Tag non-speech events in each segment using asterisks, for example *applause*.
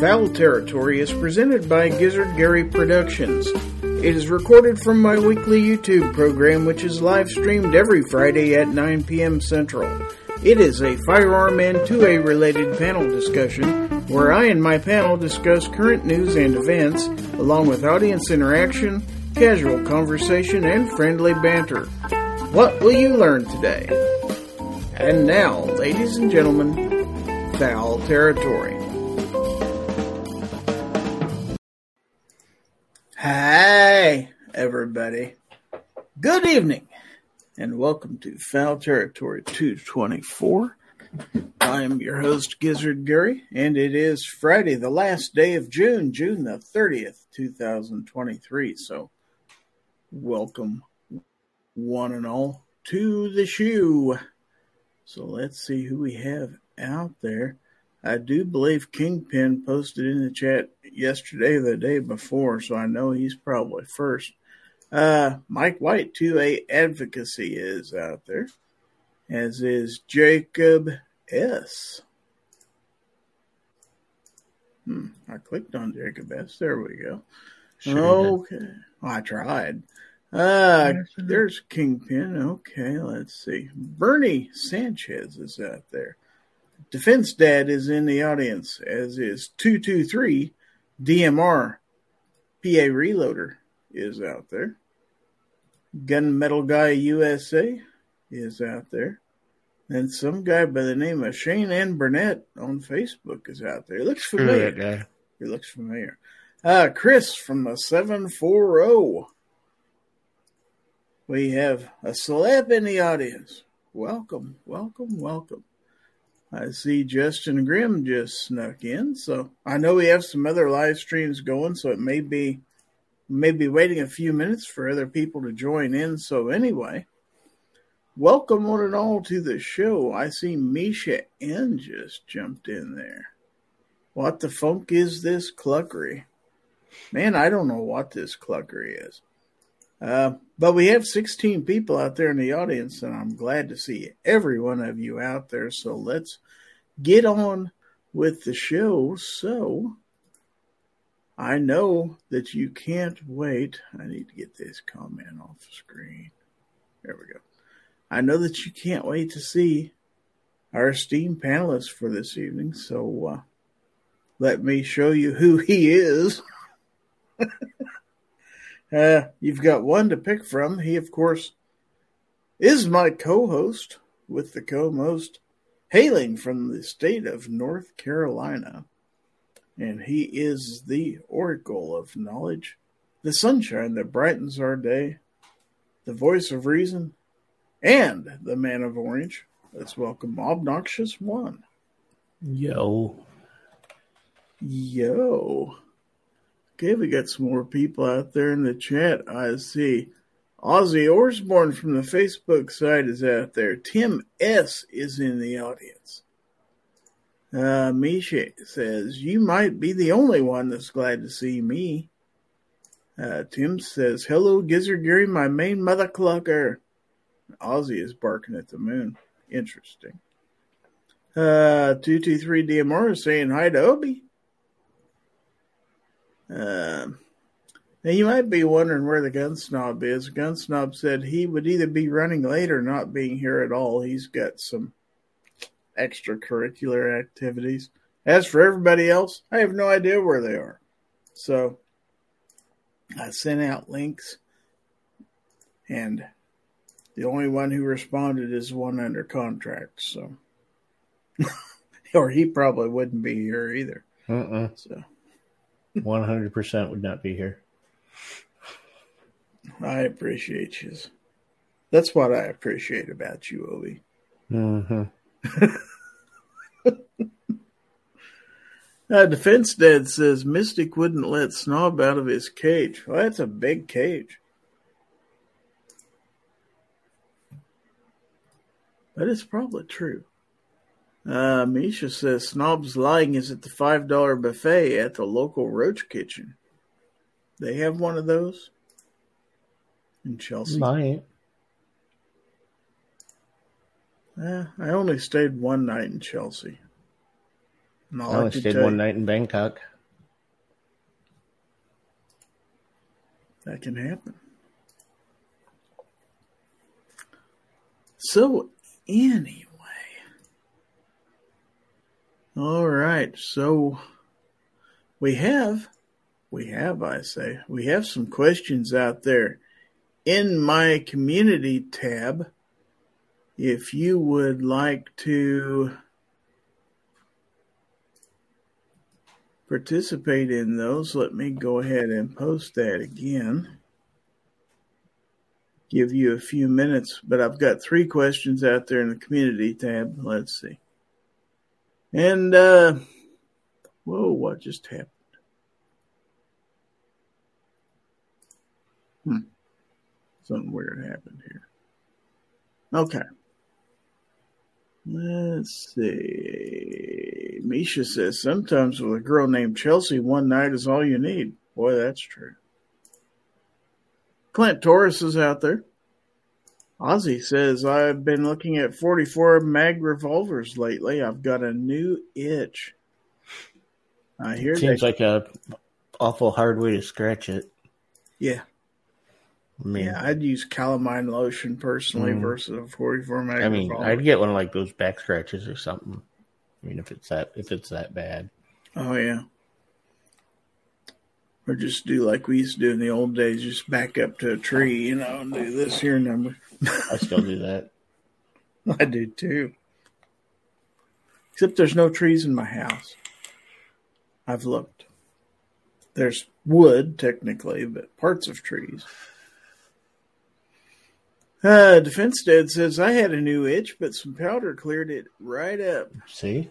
Fowl Territory is presented by Gizzard Gary Productions. It is recorded from my weekly YouTube program, which is live streamed every Friday at 9 p.m. Central. It is a firearm and 2A related panel discussion where I and my panel discuss current news and events, along with audience interaction, casual conversation, and friendly banter. What will you learn today? And now, ladies and gentlemen, Fowl Territory. Hi, everybody. Good evening, and welcome to Fowl Territory 224. I am your host, Gizzard Gary, and it is Friday, the last day of June, June the 30th, 2023. So, welcome, one and all, to the shoe. So, let's see who we have out there. I do believe Kingpin posted in the chat yesterday or the day before, so I know he's probably first. Uh, Mike White, 2A Advocacy, is out there, as is Jacob S. Hmm, I clicked on Jacob S. There we go. Sure okay. Well, I tried. Uh, there's Kingpin. Okay, let's see. Bernie Sanchez is out there. Defense Dad is in the audience, as is 223 DMR. PA Reloader is out there. Gunmetal Guy USA is out there. And some guy by the name of Shane N. Burnett on Facebook is out there. He looks familiar. guy. He looks familiar. Uh, Chris from the 740. We have a celeb in the audience. Welcome, welcome, welcome. I see Justin Grimm just snuck in, so I know we have some other live streams going, so it may be maybe waiting a few minutes for other people to join in. So anyway, welcome one and all to the show. I see Misha N just jumped in there. What the funk is this cluckery? Man, I don't know what this cluckery is. Uh, but we have 16 people out there in the audience, and I'm glad to see every one of you out there. So let's get on with the show. So I know that you can't wait. I need to get this comment off the screen. There we go. I know that you can't wait to see our esteemed panelist for this evening. So uh, let me show you who he is. *laughs* Uh, you've got one to pick from. He, of course, is my co host with the co most, hailing from the state of North Carolina. And he is the oracle of knowledge, the sunshine that brightens our day, the voice of reason, and the man of orange. Let's welcome Obnoxious One. Yo. Yo. Okay, we got some more people out there in the chat. I see Ozzy Osbourne from the Facebook side is out there. Tim S is in the audience. Uh, Misha says, You might be the only one that's glad to see me. Uh, Tim says, Hello, Gizzard Gary, my main mother clucker. Ozzy is barking at the moon. Interesting. Uh, 223 DMR is saying hi to Obi. Um, now you might be wondering where the gun snob is. Gun snob said he would either be running late or not being here at all. He's got some extracurricular activities. As for everybody else, I have no idea where they are. So I sent out links, and the only one who responded is one under contract. So, *laughs* or he probably wouldn't be here either. Uh-uh. So. 100% would not be here. I appreciate you. That's what I appreciate about you, Obi. Mm-hmm. *laughs* uh, Defense Dad says Mystic wouldn't let Snob out of his cage. Well, that's a big cage. But it's probably true. Uh, Misha says Snob's Lying is at the $5 buffet at the local Roach Kitchen. They have one of those in Chelsea. Might. Eh, I only stayed one night in Chelsea. I only stayed one night in Bangkok. That can happen. So, anyway all right. So, we have, we have, I say, we have some questions out there in my community tab. If you would like to participate in those, let me go ahead and post that again. Give you a few minutes, but I've got three questions out there in the community tab. Let's see. And, uh, whoa, what just happened? Hmm. Something weird happened here. Okay. Let's see. Misha says sometimes with a girl named Chelsea, one night is all you need. Boy, that's true. Clint Torres is out there. Ozzy says, I've been looking at 44 mag revolvers lately. I've got a new itch. I hear it Seems like a awful hard way to scratch it. Yeah. I mean, yeah, I'd use calamine lotion personally mm, versus a 44 mag. I mean, revolver. I'd get one of like those back scratches or something. I mean, if it's that if it's that bad. Oh yeah. Or just do like we used to do in the old days, just back up to a tree, you know, and do this here number. I still do that. *laughs* I do too. Except there's no trees in my house. I've looked. There's wood, technically, but parts of trees. Uh, Defense Dad says, I had a new itch, but some powder cleared it right up. See?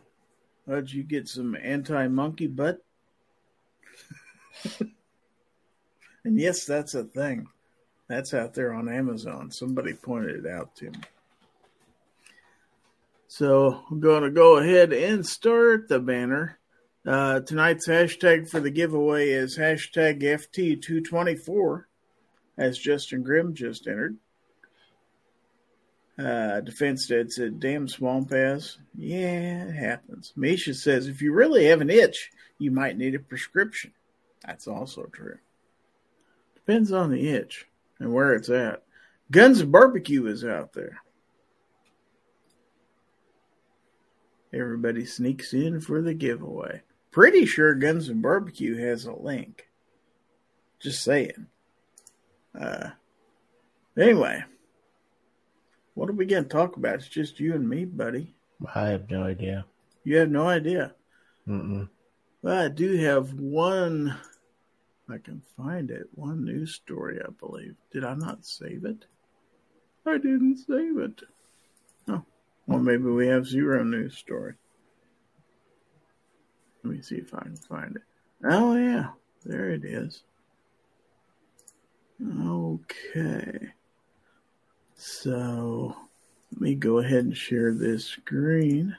How'd you get some anti monkey butt? *laughs* and yes, that's a thing. That's out there on Amazon. Somebody pointed it out to me. So I'm going to go ahead and start the banner. Uh, tonight's hashtag for the giveaway is hashtag FT224, as Justin Grimm just entered. Uh, Defense Dad said, damn swamp ass. Yeah, it happens. Misha says, if you really have an itch, you might need a prescription. That's also true. Depends on the itch and where it's at. Guns and Barbecue is out there. Everybody sneaks in for the giveaway. Pretty sure Guns and Barbecue has a link. Just saying. Uh, anyway. What are we going to talk about? It's just you and me, buddy. I have no idea. You have no idea. Mm-mm. Well, I do have one. I can find it. One news story, I believe. Did I not save it? I didn't save it. Oh, well, maybe we have zero news story. Let me see if I can find it. Oh, yeah. There it is. Okay. So let me go ahead and share this screen.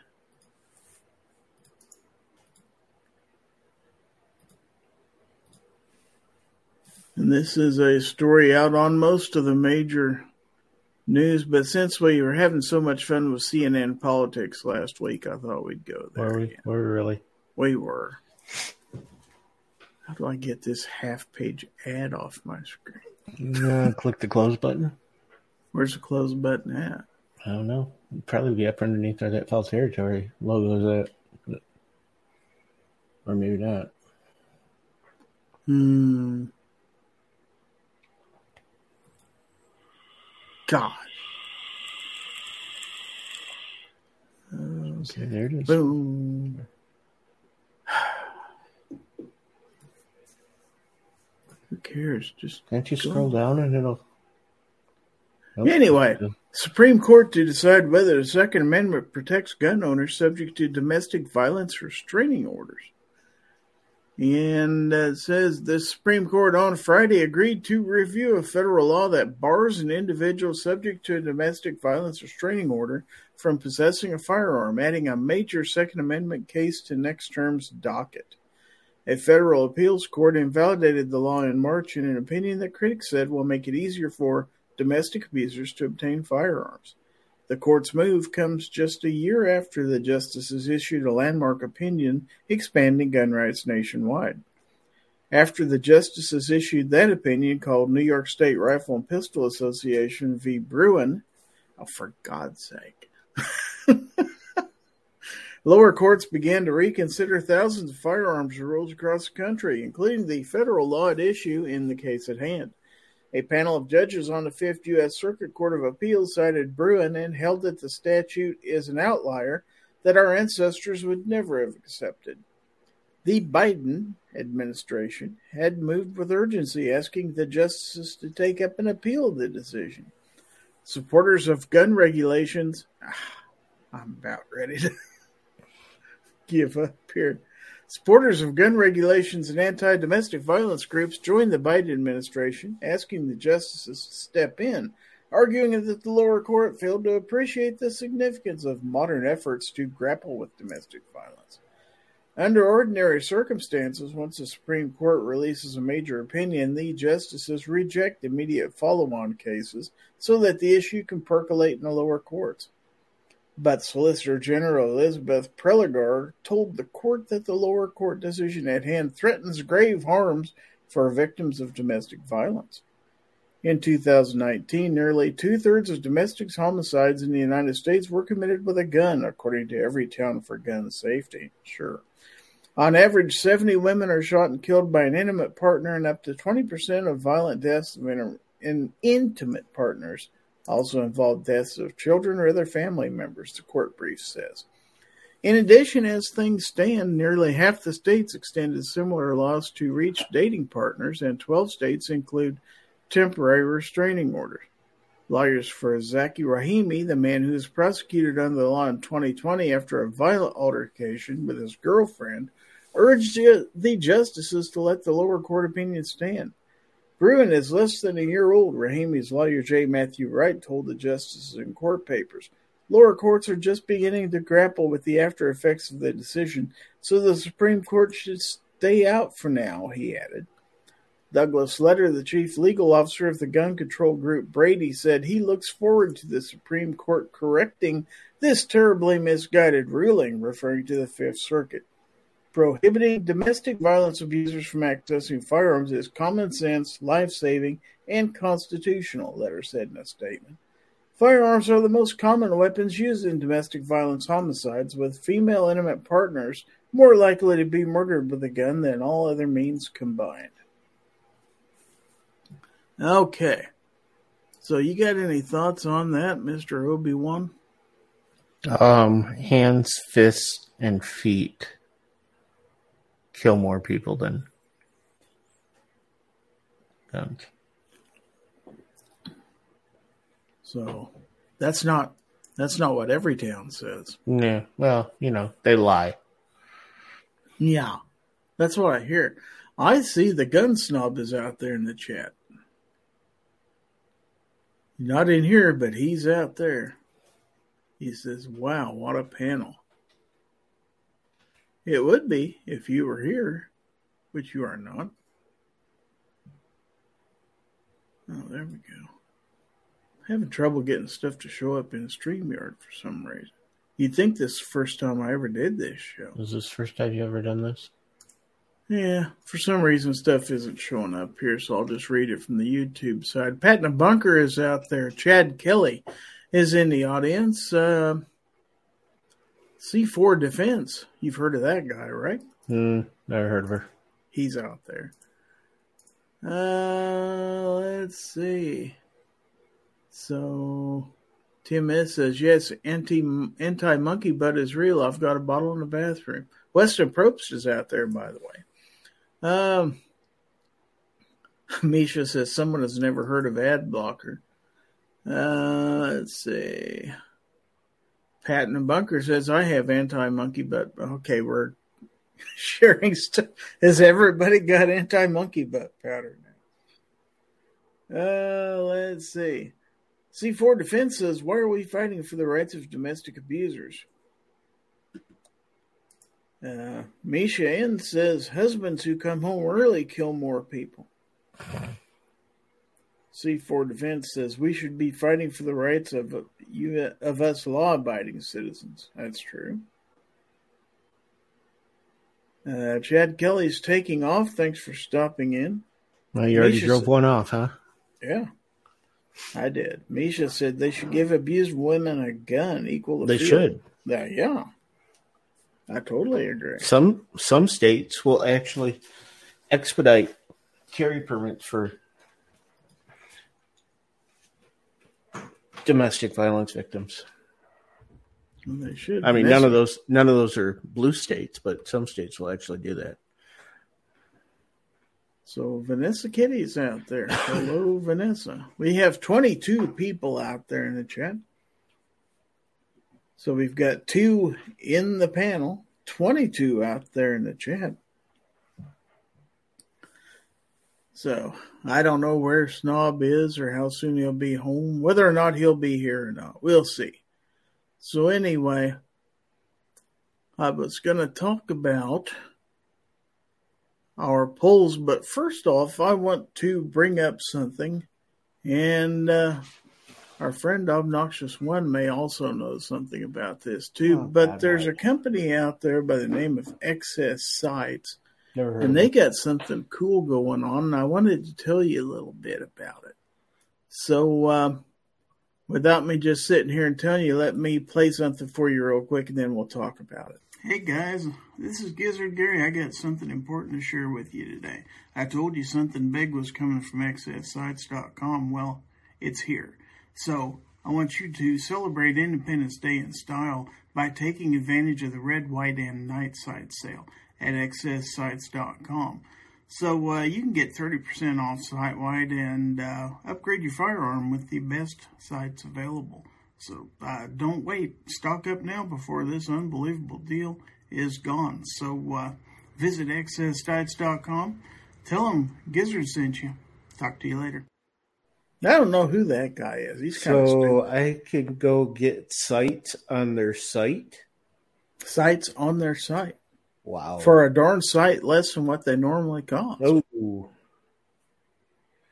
And this is a story out on most of the major news, but since we were having so much fun with CNN politics last week, I thought we'd go there. Were we, were we really? We were. How do I get this half page ad off my screen? Uh, *laughs* click the close button. Where's the close button at? I don't know. It'd probably be up underneath where that false territory logo is at. Or maybe not. Hmm. God. Okay, there it is. Boom. Who cares? Just can't you scroll down and it'll Anyway, Supreme Court to decide whether the Second Amendment protects gun owners subject to domestic violence restraining orders. And uh, it says the Supreme Court on Friday agreed to review a federal law that bars an individual subject to a domestic violence restraining order from possessing a firearm, adding a major Second Amendment case to next term's docket. A federal appeals court invalidated the law in March in an opinion that critics said will make it easier for domestic abusers to obtain firearms. The court's move comes just a year after the justices issued a landmark opinion expanding gun rights nationwide. After the justices issued that opinion called New York State Rifle and Pistol Association v. Bruen, oh, for God's sake. *laughs* Lower courts began to reconsider thousands of firearms rules across the country, including the federal law at issue in the case at hand. A panel of judges on the Fifth U.S. Circuit Court of Appeals cited Bruen and held that the statute is an outlier that our ancestors would never have accepted. The Biden administration had moved with urgency, asking the justices to take up an appeal of the decision. Supporters of gun regulations, ah, I'm about ready to *laughs* give up here. Supporters of gun regulations and anti domestic violence groups joined the Biden administration, asking the justices to step in, arguing that the lower court failed to appreciate the significance of modern efforts to grapple with domestic violence. Under ordinary circumstances, once the Supreme Court releases a major opinion, the justices reject immediate follow on cases so that the issue can percolate in the lower courts. But Solicitor General Elizabeth Prelogar told the court that the lower court decision at hand threatens grave harms for victims of domestic violence. In 2019, nearly two thirds of domestic homicides in the United States were committed with a gun, according to Everytown for Gun Safety. Sure. On average, 70 women are shot and killed by an intimate partner, and up to 20% of violent deaths in intimate partners also involved deaths of children or other family members, the court brief says. In addition, as things stand, nearly half the states extended similar laws to reach dating partners, and 12 states include temporary restraining orders. Lawyers for Zackey Rahimi, the man who was prosecuted under the law in 2020 after a violent altercation with his girlfriend, urged the justices to let the lower court opinion stand. Bruen is less than a year old, Rahimi's lawyer J. Matthew Wright told the justices in court papers. Lower courts are just beginning to grapple with the after effects of the decision, so the Supreme Court should stay out for now, he added. Douglas Letter, the chief legal officer of the gun control group Brady, said he looks forward to the Supreme Court correcting this terribly misguided ruling, referring to the Fifth Circuit. Prohibiting domestic violence abusers from accessing firearms is common sense, life saving, and constitutional, Letter said in a statement. Firearms are the most common weapons used in domestic violence homicides, with female intimate partners more likely to be murdered with a gun than all other means combined. Okay. So you got any thoughts on that, Mr. Obi-Wan? Um, hands, fists, and feet kill more people than guns. So that's not that's not what Everytown says. Yeah, well, you know, they lie. Yeah. That's what I hear. I see the gun snob is out there in the chat. Not in here, but he's out there. He says, Wow, what a panel. It would be if you were here, which you are not. Oh, there we go. Having trouble getting stuff to show up in StreamYard for some reason. You'd think this is the first time I ever did this show. Was this first time you ever done this? Yeah, for some reason stuff isn't showing up here, so I'll just read it from the YouTube side. Pat in bunker is out there. Chad Kelly is in the audience. Uh, C4 Defense. You've heard of that guy, right? Mm, never heard of her. He's out there. Uh, let's see. So, Tim S says, yes, anti anti monkey butt is real. I've got a bottle in the bathroom. Weston Probst is out there, by the way. Um, *laughs* Misha says someone has never heard of ad blocker. Uh, let's see. Patton and Bunker says, I have anti monkey butt. Okay, we're *laughs* sharing stuff. Has everybody got anti monkey butt powder now? Uh, let's see. C4 Defense says, Why are we fighting for the rights of domestic abusers? Uh, Misha N says, Husbands who come home early kill more people. C4 Defense says we should be fighting for the rights of you of us law-abiding citizens. That's true. Uh, Chad Kelly's taking off. Thanks for stopping in. Well, you already Misha drove said- one off, huh? Yeah, I did. Misha said they should give abused women a gun equal to They should. Yeah, yeah. I totally agree. Some some states will actually expedite carry permits for domestic violence victims. They should. I mean, none of those none of those are blue states, but some states will actually do that. So Vanessa Kitty's out there. Hello, *laughs* Vanessa. We have 22 people out there in the chat. So we've got two in the panel, 22 out there in the chat. So I don't know where Snob is or how soon he'll be home, whether or not he'll be here or not. We'll see. So anyway, I was going to talk about our polls. But first off, I want to bring up something, and uh, our friend Obnoxious One may also know something about this too. Oh, but there's a company out there by the name of XS Sights, Never heard and of they it. got something cool going on, and I wanted to tell you a little bit about it. So, uh, without me just sitting here and telling you, let me play something for you real quick, and then we'll talk about it. Hey guys, this is Gizzard Gary. I got something important to share with you today. I told you something big was coming from XSSights.com. Well, it's here. So I want you to celebrate Independence Day in style by taking advantage of the red, white, and night side sale at XSSights.com. So uh, you can get 30% off site wide and uh, upgrade your firearm with the best sights available. So uh, don't wait. Stock up now before this unbelievable deal is gone. So uh, visit XSSights.com. Tell them Gizzard sent you. Talk to you later. I don't know who that guy is. He's kind So of I could go get sites on their site. sites on their site Wow. for a darn sight less than what they normally cost. oh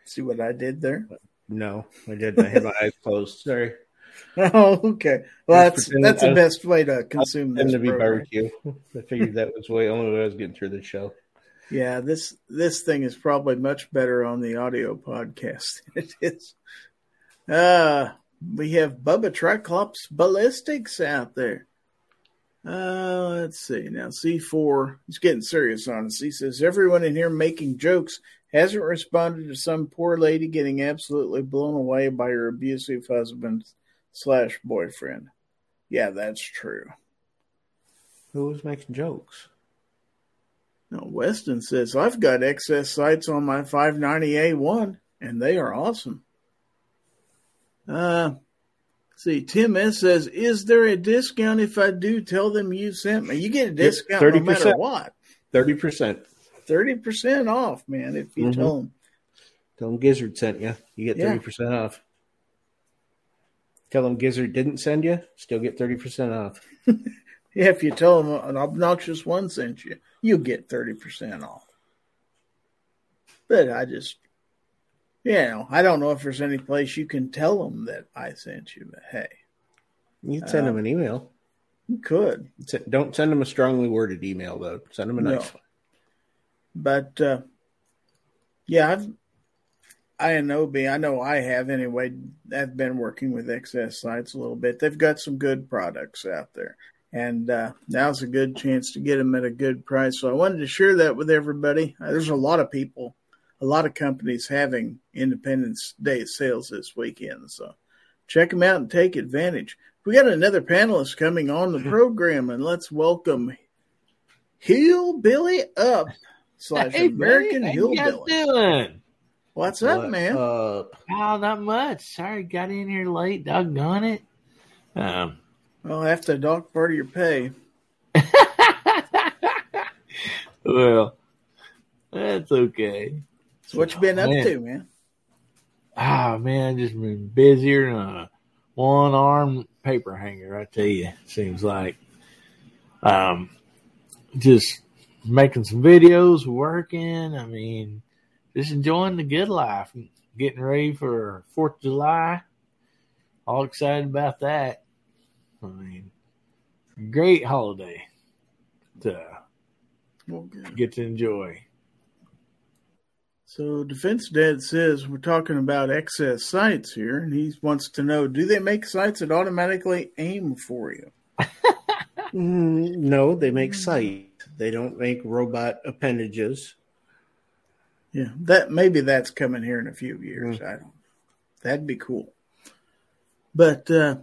See what I did there? no, I didn't. I had my eyes closed. Sorry. *laughs* Oh, okay. Well, that's that's the best way to consume this to be barbecue. I figured that was the way only way I was getting through the show. Yeah, this this thing is probably much better on the audio podcast *laughs* than it is. Uh we have Bubba Triclops Ballistics out there. Uh let's see. Now C4 he's getting serious on us. He says everyone in here making jokes hasn't responded to some poor lady getting absolutely blown away by her abusive husband slash boyfriend. Yeah, that's true. Who was making jokes? Now, Weston says, I've got XS Sights on my 590A1, and they are awesome. Uh, see, Tim S says, Is there a discount if I do tell them you sent me? You get a discount no 30%. matter what. Thirty percent. 30% off, man, if you Mhm. tell them. Tell them Gizzard sent you. You get Yeah. thirty percent off. Tell them Gizzard didn't send you. Still get thirty percent off. Yeah, *laughs* if you tell them an obnoxious one sent you, you get 30% off. But I just, you know, I don't know if there's any place you can tell them that I sent you, but hey, You can send Uh, them an email. you could. Don't send them a strongly worded email though. Send them a No. nice one. But uh, yeah, I've I know B. I know I have anyway. I've been working with XS Sights a little bit. They've got some good products out there, and uh, now's a good chance to get them at a good price. So I wanted to share that with everybody. There's a lot of people, a lot of companies having Independence Day sales this weekend. So check them out and take advantage. We got another panelist coming on the program, and let's welcome Hillbilly Up slash Hey, American buddy, how you Hillbilly. doing? What's up, What man? up? Oh, not much. Sorry, got in here late. Doggone it. Um, Well, after the dog part of your pay. *laughs* well, that's okay. So what you been up Man. to, man? Ah, man, just been busier than a one arm paper hanger. I tell you, seems like. Um, just making some videos, working. I mean, just enjoying the good life. Getting ready for Fourth of July. All excited about that. I mean, great holiday. To, Well, get to enjoy. So Defense Dad says we're talking about XS Sights here, and he wants to know: Do they make sights that automatically aim for you? Mm, no, they make sight. They don't make robot appendages. Yeah, that maybe that's coming here in a few years. I don't. That'd be cool. But uh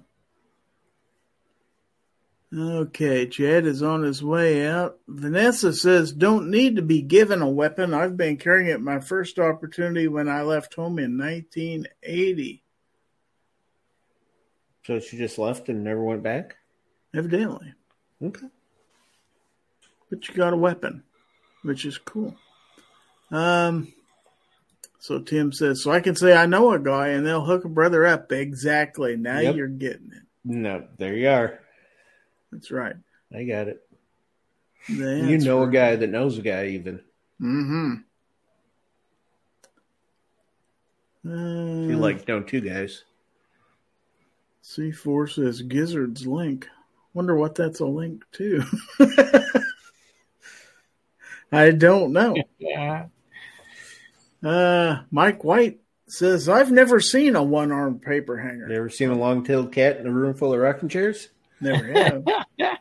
okay, Chad is on his way out. Vanessa says, "Don't need to be given a weapon. I've been carrying it my first opportunity when I left home in 1980. So she just left and never went back. Evidently, Okay. but you got a weapon, which is cool." Um. So Tim says, "So I can say I know a guy, and they'll hook a brother up." Exactly. Now Yep. you're getting it. No, there you are. That's right. I got it. you That's know a guy that knows a guy, even. Mm-hmm. You Uh, like know two guys. C4 says Gizzard's link. Wonder what that's a link to. *laughs* I don't know. Yeah. *laughs* Uh, Mike White says I've never seen a one-armed paper hanger. You ever seen a long-tailed cat in a room full of rocking chairs? Never have. *laughs*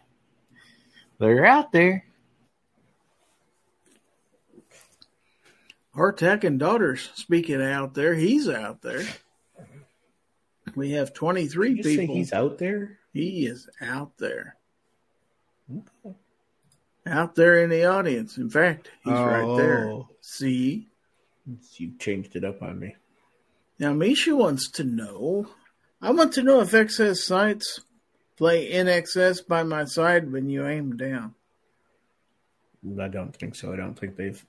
They're out there. Artak and daughters speaking out there. He's out there. We have 23 You say people. he's out there. He is out there. Out there in the audience. In fact, he's right there. Oh. See? You changed it up on me. Now, Misha wants to know. I want to know if excess sights play INXS by my side when you aim down. I don't think so. I don't think they've.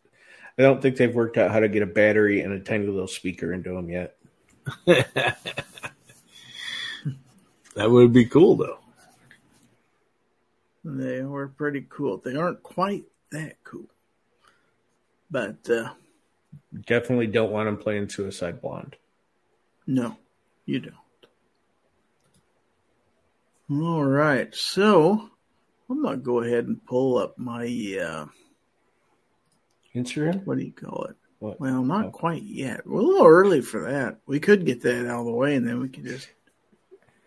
I don't think they've worked out how to get a battery and a tiny little speaker into them yet. *laughs* That would be cool though. They were pretty cool. They aren't quite that cool. But uh, Definitely don't want them playing Suicide Blonde. no, you don't. All right. So I'm going to go ahead and pull up my, uh, Instagram? what do you call it? What? Well, not Oh. quite yet. We're a little early for that. We could get that out of the way and then we could just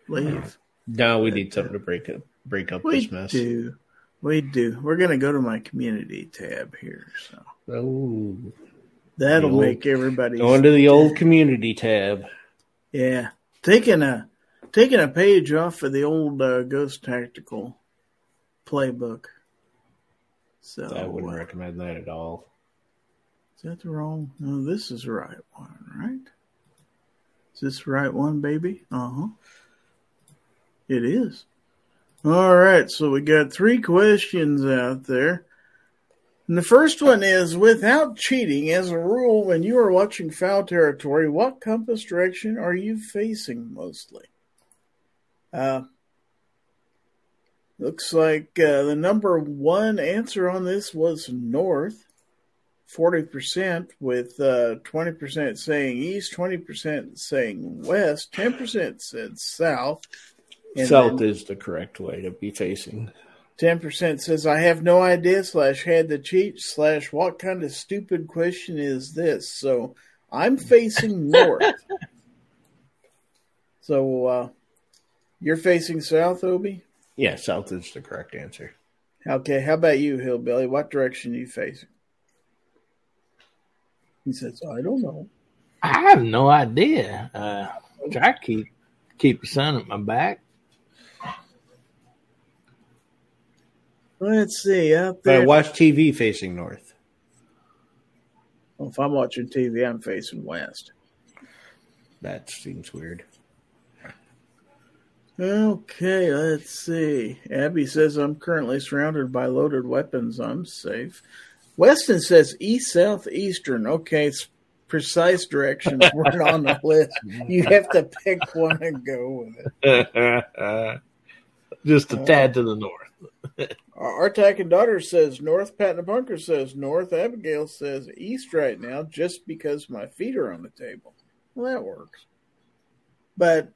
leave. No, we need something to break up break up We this mess. do. We do. We're to go to my community tab here. So Oh, that'll old- make everybody. going to the old community tab. Yeah. Taking a, taking a page off of the old uh, Ghost Tactical playbook. So I wouldn't uh, recommend that at all. Is that the wrong? No, this is the right one, right? Is this the right one, baby? Uh huh. It is. All right, so we got three questions out there. And the first one is without cheating, as a rule, when you are watching Fowl Territory, what compass direction are you facing mostly? Uh, looks like uh, the number one answer on this was north. 40% with uh, 20% saying east, 20% saying west, 10% said south. and South is the correct way to be facing. 10% says, I have no idea, slash, had to cheat, slash, what kind of stupid question is this? So I'm facing north. *laughs* so uh, you're facing south, Obi? Yeah, south is the correct answer. Okay, how about you, Hillbilly? What direction are you facing? He says, I don't know. I have no idea. Uh, try to keep keep the sun at my back. Let's see out But I there. watch TV facing north. Well, if I'm watching TV, I'm facing west. That seems weird. Okay, let's see. Abby says I'm currently surrounded by loaded weapons. I'm safe. Weston says east, south, eastern. Okay, it's precise directions *laughs* weren't on the list. You have to pick one and go with it. *laughs* Just a uh, tad to the north. Our Artak and Daughter says north. Pat and Bunker says north. Abigail says east right now, just because my feet are on the table. Well, that works. But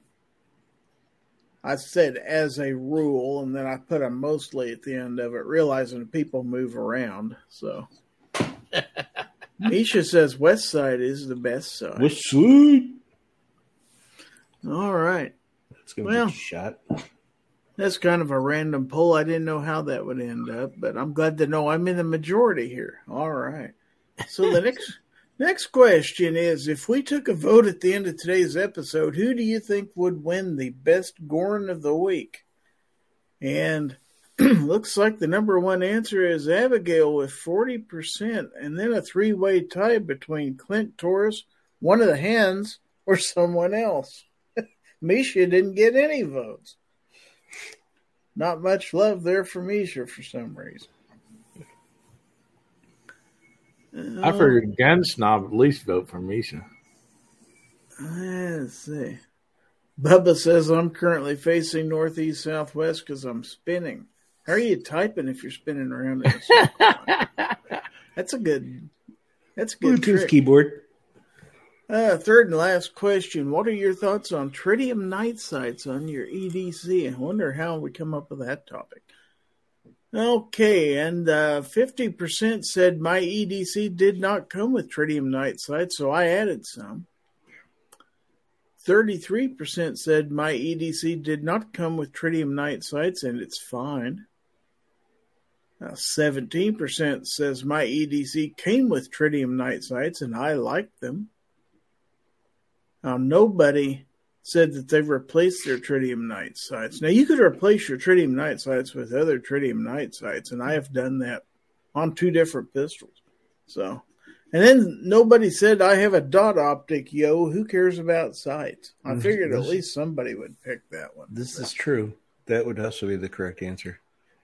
I said as a rule, and then I put a mostly at the end of it, realizing people move around. So *laughs* Misha says West Side is the best side. West Side. All right. It's gonna Well. be shot. That's kind of a random poll. I didn't know how that would end up, but I'm glad to know I'm in the majority here. All right. So the next next question is if we took a vote at the end of today's episode, who do you think would win the best Gorn of the week? And *clears throat* looks like the number one answer is Abigail with 40%, and then a three way tie between Clint Torres, one of the hens, or *laughs* someone else. *laughs* Misha didn't get any votes. Not much love there for Misha for some reason. I figured Gun Snob at least vote for Misha. Let's see. Bubba says I'm currently facing northeast southwest because I'm spinning. How are you typing if you're spinning around in a *laughs* that's a good. That's a good Bluetooth trick. keyboard. Uh, third and last question. What are your thoughts on tritium night sights on your EDC? I wonder how we come up with that topic. Okay, and uh, 50% said my EDC did not come with tritium sights, so I added some. 33% said my EDC did not come with tritium sights, and it's fine. Now, 17% says my EDC came with tritium sights, and I like them. Now, nobody said that they've replaced their tritium night sights. Now, you could replace your tritium night sights with other tritium night sights, and I have done that on two different pistols. So, and then nobody said I have a dot optic, yo. Who cares about sights? I Mm, figured at least somebody would pick that one. This is true. That would also be the correct answer.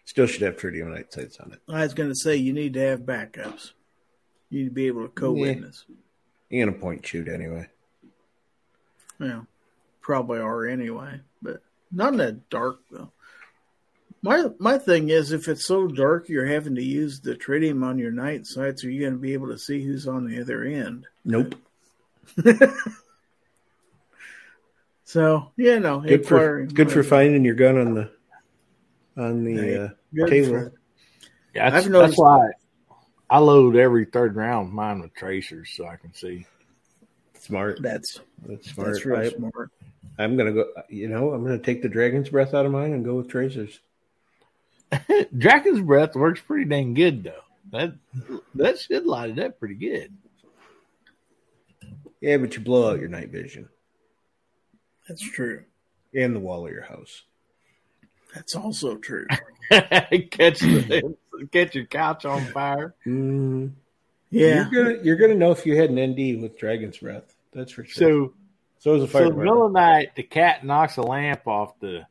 Still should have tritium night sights on it. I was going to say you need to have backups. You need to be able to co-witness. You can a point shoot anyway. Yeah, probably are anyway, but not in that dark though. My my thing is, if it's so dark, you're having to use the tritium on your night sights. Are you going to be able to see who's on the other end? Nope. *laughs* So you know, Good for acquiring- good for finding your gun on the on the Hey, uh, table. for- Yeah, that's, I've that's why I load every third round of mine with tracers so I can see. Smart. That's That's smart. that's real I, smart. I'm gonna go. You know, I'm gonna take the dragon's breath out of mine and go with tracers. *laughs* Dragon's breath works pretty dang good though. That that should light it up pretty good. Yeah, but you blow out your night vision That's true. and the wall of your house. That's also true. *laughs* catch the, *laughs* catch your couch on fire. Mm, Yeah, you're gonna you're gonna know if you had an ND with dragon's breath. That's for sure. So So is a So fire in the middle of the night, the cat knocks a lamp off the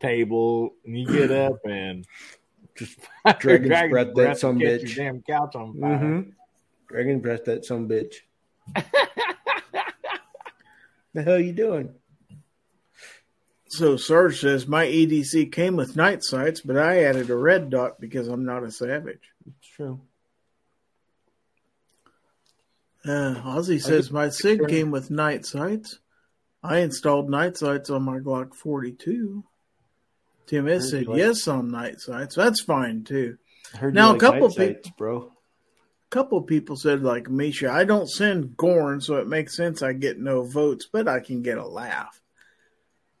table, and you get *clears throat* up and Just *laughs* dragon's, dragon's breath that some bitch. your damn couch on fire. Mm-hmm. Dragon breath that some bitch. *laughs* the hell you doing? So Sarge says my EDC came with night sights, but I added a red dot because I'm not a savage. It's true. Uh, Ozzy says my SIG came with night sights. I installed night sights on my Glock 42. Tim S said like- yes on night sights. That's fine too. I heard Now, you a couple night sights, bro. A couple people said like Misha, I don't send Gorn, so it makes sense I get no votes, but I can get a laugh.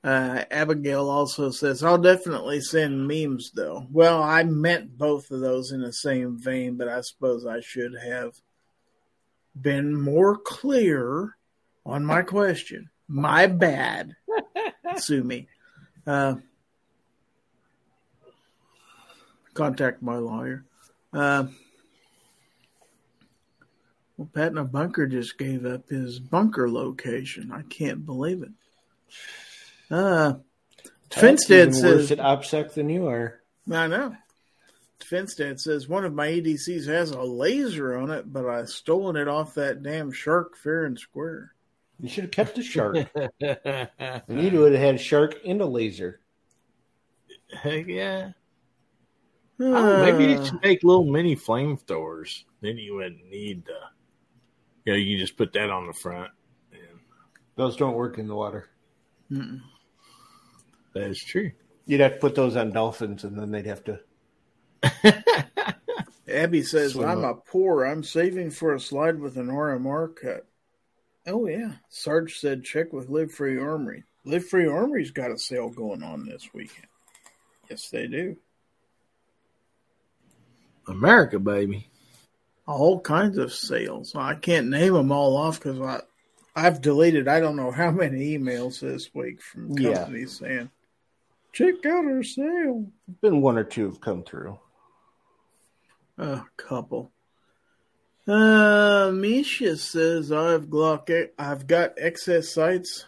Uh, Abigail also says I'll definitely send memes though. Well, I meant both of those in the same vein, but I suppose I should have been more clear on my question. My bad. *laughs* Sue me. Uh, contact my lawyer. Uh, well, Patna Bunker just gave up his bunker location. I can't believe it. Uh, That's Finstead even worse at OPSEC than you are. I know. Finstead says one of my EDCs has a laser on it, but I stolen it off that damn shark fair and square. You should have kept the shark. *laughs* and you would have had a shark and a laser. Heck yeah. I don't know, maybe you Uh, should make little mini flamethrowers. Then you wouldn't need the. You know, you just put that on the front. And Those don't work in the water. mm-mm. That is true. You'd have to put those on dolphins, and then they'd have to. Abby says, I'm up. a poor. I'm saving for a slide with an RMR cut. Oh, yeah. Sarge said, check with Live Free Armory. Live Free Armory's got a sale going on this weekend. Yes, they do. America, baby. All kinds of sales. I can't name them all off because I, I've deleted I don't know how many emails this week from Yeah. companies saying, check out our sale. Been one or two have come through. A couple. Uh, Misha says I've Glock. I've got XS Sights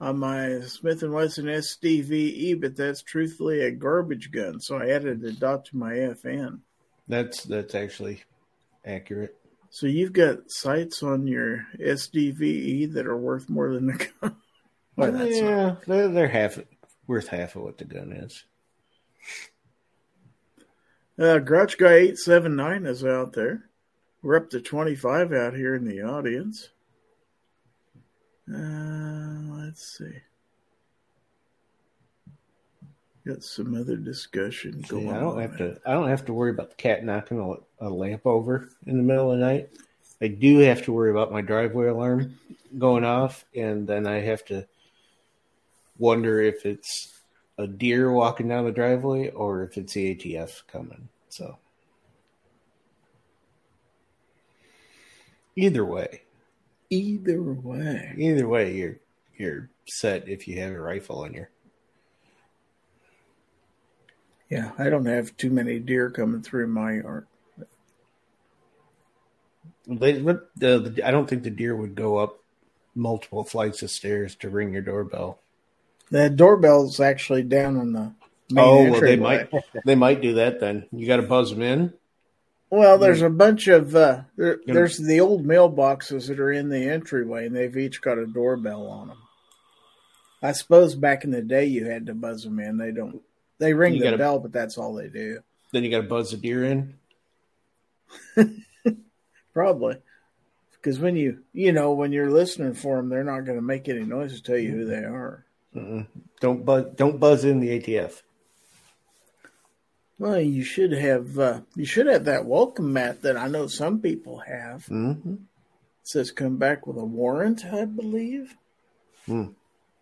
on my Smith and Wesson SDVE, but that's truthfully a garbage gun, so I added a dot to my FN. That's that's actually accurate. So you've got sights on your SDVE that are worth more than the gun. *laughs* Well, yeah, they're, they're half worth half of what the gun is. Uh, Grouch Guy eight seven nine is out there. We're up to twenty five out here in the audience. Uh, let's see. Got some other discussion See, going. I don't on have there. to. I don't have to worry about the cat knocking a, a lamp over in the middle of the night. I do have to worry about my driveway alarm going off, and then I have to wonder if it's a deer walking down the driveway or if it's the ATF coming. So either way, Either way, either way, you're you're set if you have a rifle on your. yeah, I don't have too many deer coming through my yard. They, but the, the, I don't think the deer would go up multiple flights of stairs to ring your doorbell. The doorbell's actually down on the main oh, well, they might they might do that then. You got to buzz them in. Well, there's a bunch of uh, there, there's the old mailboxes that are in the entryway, and they've each got a doorbell on them. I suppose back in the day you had to buzz them in. They don't. They ring You the gotta- bell, but that's all they do. Then you got to buzz the deer in. *laughs* Probably because when you you know when you're listening for them, they're not going to make any noise to tell you who they are. Mm-mm. Don't buzz. Don't buzz in the ATF. Well, you should have uh, you should have that welcome mat that I know some people have. Mm-hmm. says come back with a warrant, I believe.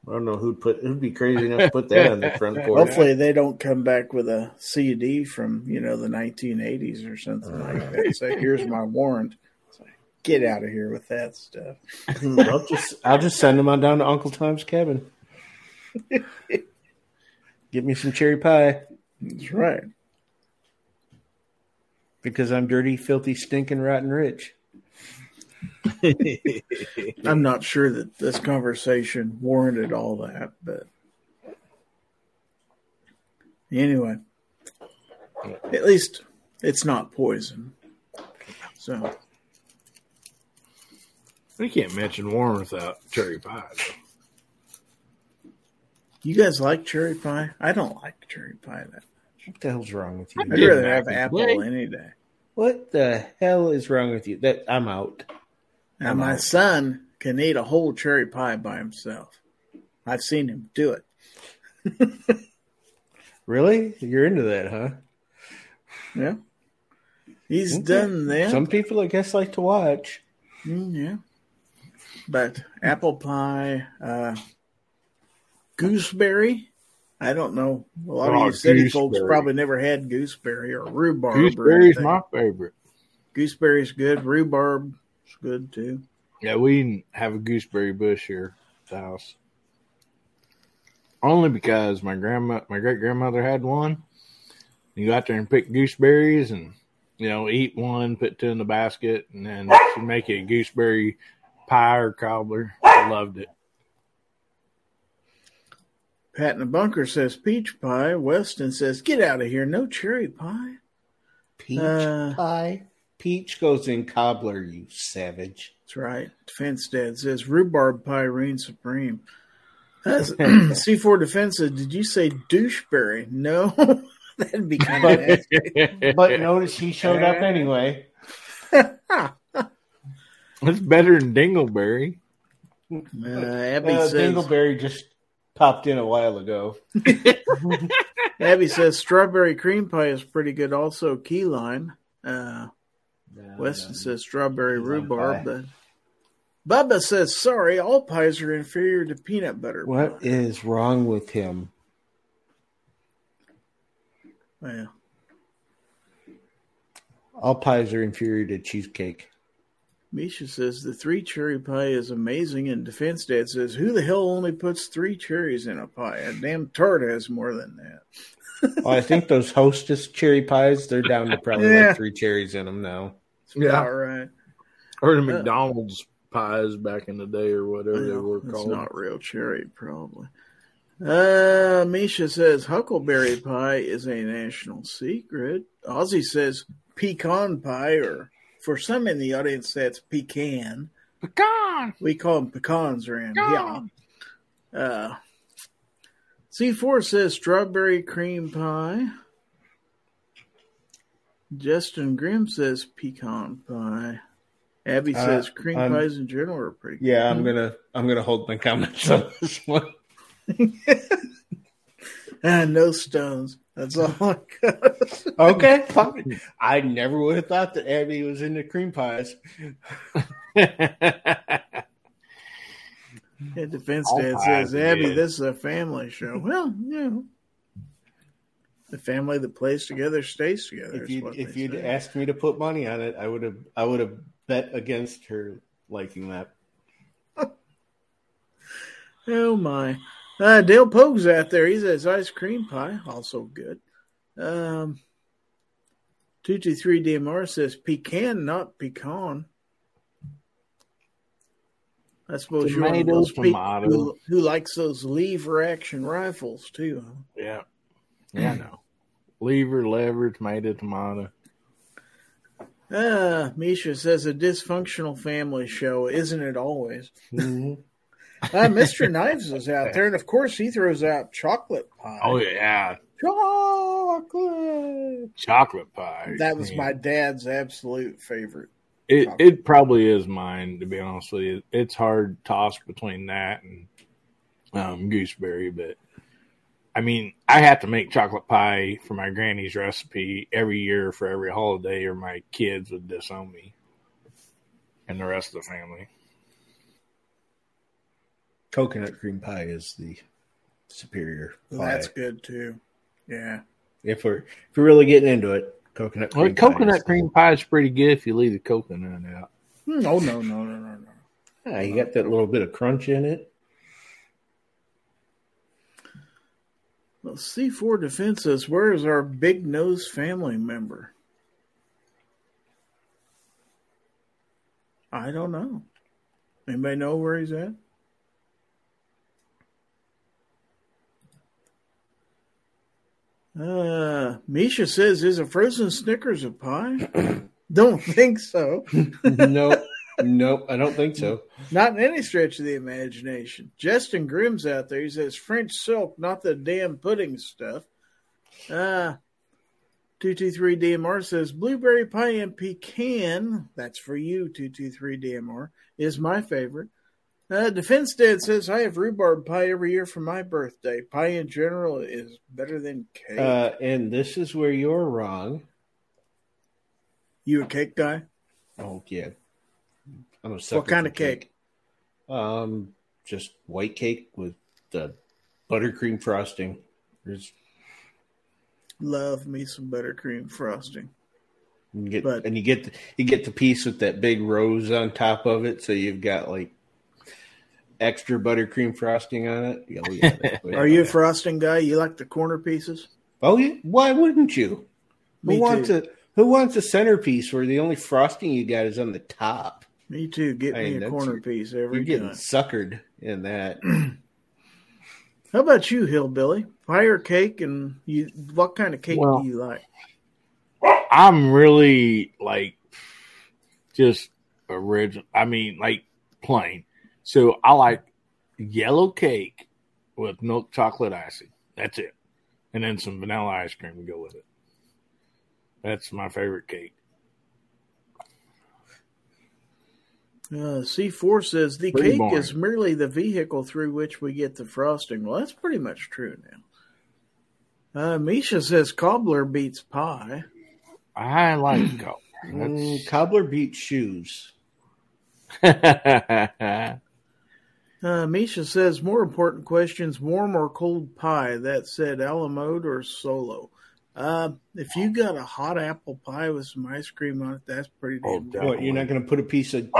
I don't know who'd put. Who'd be crazy enough to put that on the front porch? Hopefully, they don't come back with a CD from you know the 1980s or something like that. Say, here's my warrant. Get out of here with that stuff. I'll just I'll just send them on down to Uncle Tom's cabin. *laughs* Give me some cherry pie That's right. because I'm dirty, filthy, stinking, rotten rich. *laughs* I'm not sure that this conversation warranted all that, but anyway, at least it's not poison. So we can't mention Warren without cherry pie. though. You guys like cherry pie? I don't like cherry pie. That What the hell's wrong with you? I'd rather have apple day. any day. What the hell is wrong with you? That I'm out. Now I'm my out. son can eat a whole cherry pie by himself. I've seen him do it. *laughs* Really? You're into that, huh? Yeah. He's Okay. done that. Some people, I guess, like to watch. Mm, yeah. But apple pie, uh, gooseberry. I don't know. A lot Oh, of ah, you city folks probably never had gooseberry or rhubarb. Gooseberry's my favorite. Gooseberry's good. Rhubarb's good too. Yeah, we didn't have a gooseberry bush here at the house. Only because my grandma, my great grandmother had one. You go out there and pick gooseberries, and you know, eat one, put two in the basket, and then she'd make you a gooseberry pie or cobbler. I loved it. Pat in the bunker says peach pie. Weston says get out of here. No cherry pie. Peach Uh, pie. Peach goes in cobbler, you savage. That's right. Defense Dad says rhubarb pie reigns supreme. C4 Defense says, did you say doucheberry? No, *laughs* that'd be kind of nasty. But notice he showed up anyway. *laughs* It's better than dingleberry. Uh, Abby Uh, says, Dingleberry just popped in a while ago. *laughs* Abby says strawberry cream pie is pretty good. Also, key lime. Uh, Weston says strawberry Key rhubarb. pie. But Bubba says sorry, all pies are inferior to peanut butter. What pie. is wrong with him? Well, All pies are inferior to cheesecake. Misha says the three cherry pie is amazing, and Defense Dad says, "Who the hell only puts three cherries in a pie? A damn tart has more than that." *laughs* Well, I think those Hostess cherry pies, they're down to probably Yeah. like three cherries in them now. Yeah. All right. Or the McDonald's pies back in the day or whatever they were It's called. not real cherry, probably. Uh, Misha says huckleberry pie is a national secret. Ozzy says pecan pie, or for some in the audience, that's pecan. Pecan. We call them pecans around here. Uh, C4 says strawberry cream pie. Justin Grimm says pecan pie. Abby Uh, says cream I'm- pies in general are pretty good. Yeah, I'm gonna I'm gonna hold my comments on this one. Ah, *laughs* no stones. That's all I got. Okay, *laughs* fine. I never would have thought that Abby was into cream pies. *laughs* Defense Dad says, Abby, this is a family show. Well, you know, the family that plays together stays together. If you what if you'd asked me to put money on it, I would have I would have bet against her liking that. *laughs* Oh my! Uh, Dale Pogue's out there. He says ice cream pie, also good. Um, two two three DMR says pecan, not pecan. I suppose you're one of those people who, who likes those lever action rifles too. Huh? yeah. Yeah, I know. Lever, lever, tomato, tomato. Ah, Misha says a dysfunctional family show, isn't it always? Mhm. Uh, Mr. Knives is out there, and of course he throws out chocolate pie. Oh yeah, chocolate! chocolate pie. That was Man. my dad's absolute favorite. It it probably is mine to be honest with you. It's hard toss between that and um, gooseberry, but I mean, I have to make chocolate pie for my granny's recipe every year for every holiday, or my kids would disown me and the rest of the family. Coconut cream pie is the superior pie. That's good too. Yeah. if we're if we're really getting into it, coconut cream Well, pie coconut is- cream pie is pretty good if you leave the coconut out. No, no, no, no, no, no. Yeah, you got that little bit of crunch in it. Well, C4 Defense says, where is our big nose family member? I don't know. Anybody know where he's at? Uh, Misha says, is a frozen Snickers a pie? *clears throat* don't think so. *laughs* nope, nope, I don't think so. Not in any stretch of the imagination. Justin Grimm's out there. He says French silk, not the damn pudding stuff. Uh, 223 DMR says blueberry pie and pecan. That's for you, 223 DMR, is my favorite. Uh, Defense Dad says I have rhubarb pie every year for my birthday. Pie in general is better than cake. Uh, and this is where you're wrong. you a cake guy? Oh yeah, I'm a What kind of cake? Um, just white cake with the buttercream frosting. There's Love me some buttercream frosting. you get But- and you get the, you get the piece with that big rose on top of it, so you've got like extra buttercream frosting on it. Yeah, oh, *laughs* yeah, Are you a frosting guy? You like the corner pieces? Oh yeah, why wouldn't you? Who Me wants too. a Who wants a centerpiece where the only frosting you got is on the top? Me too. Get I me mean, a that's- corner piece every. You're every getting time. suckered in that. *clears throat* How about you, hillbilly? Fire cake, and you? What kind of cake Well- do you like? I'm really like just original. I mean, like plain. So I like yellow cake with milk chocolate icing. That's it, and then some vanilla ice cream to go with it. That's my favorite cake. Uh, C4 says the Pretty cake boring. is merely the vehicle through which we get the frosting. Well, that's pretty much true now. Uh, Misha says cobbler beats pie. I like cobbler. Mm, cobbler beats shoes. *laughs* That's Uh, Misha says more important questions: warm or cold pie? That said, a la mode or solo. Uh, if you got a hot apple pie with some ice cream on it, that's pretty Oh, damn good. What, you're not going to put a piece of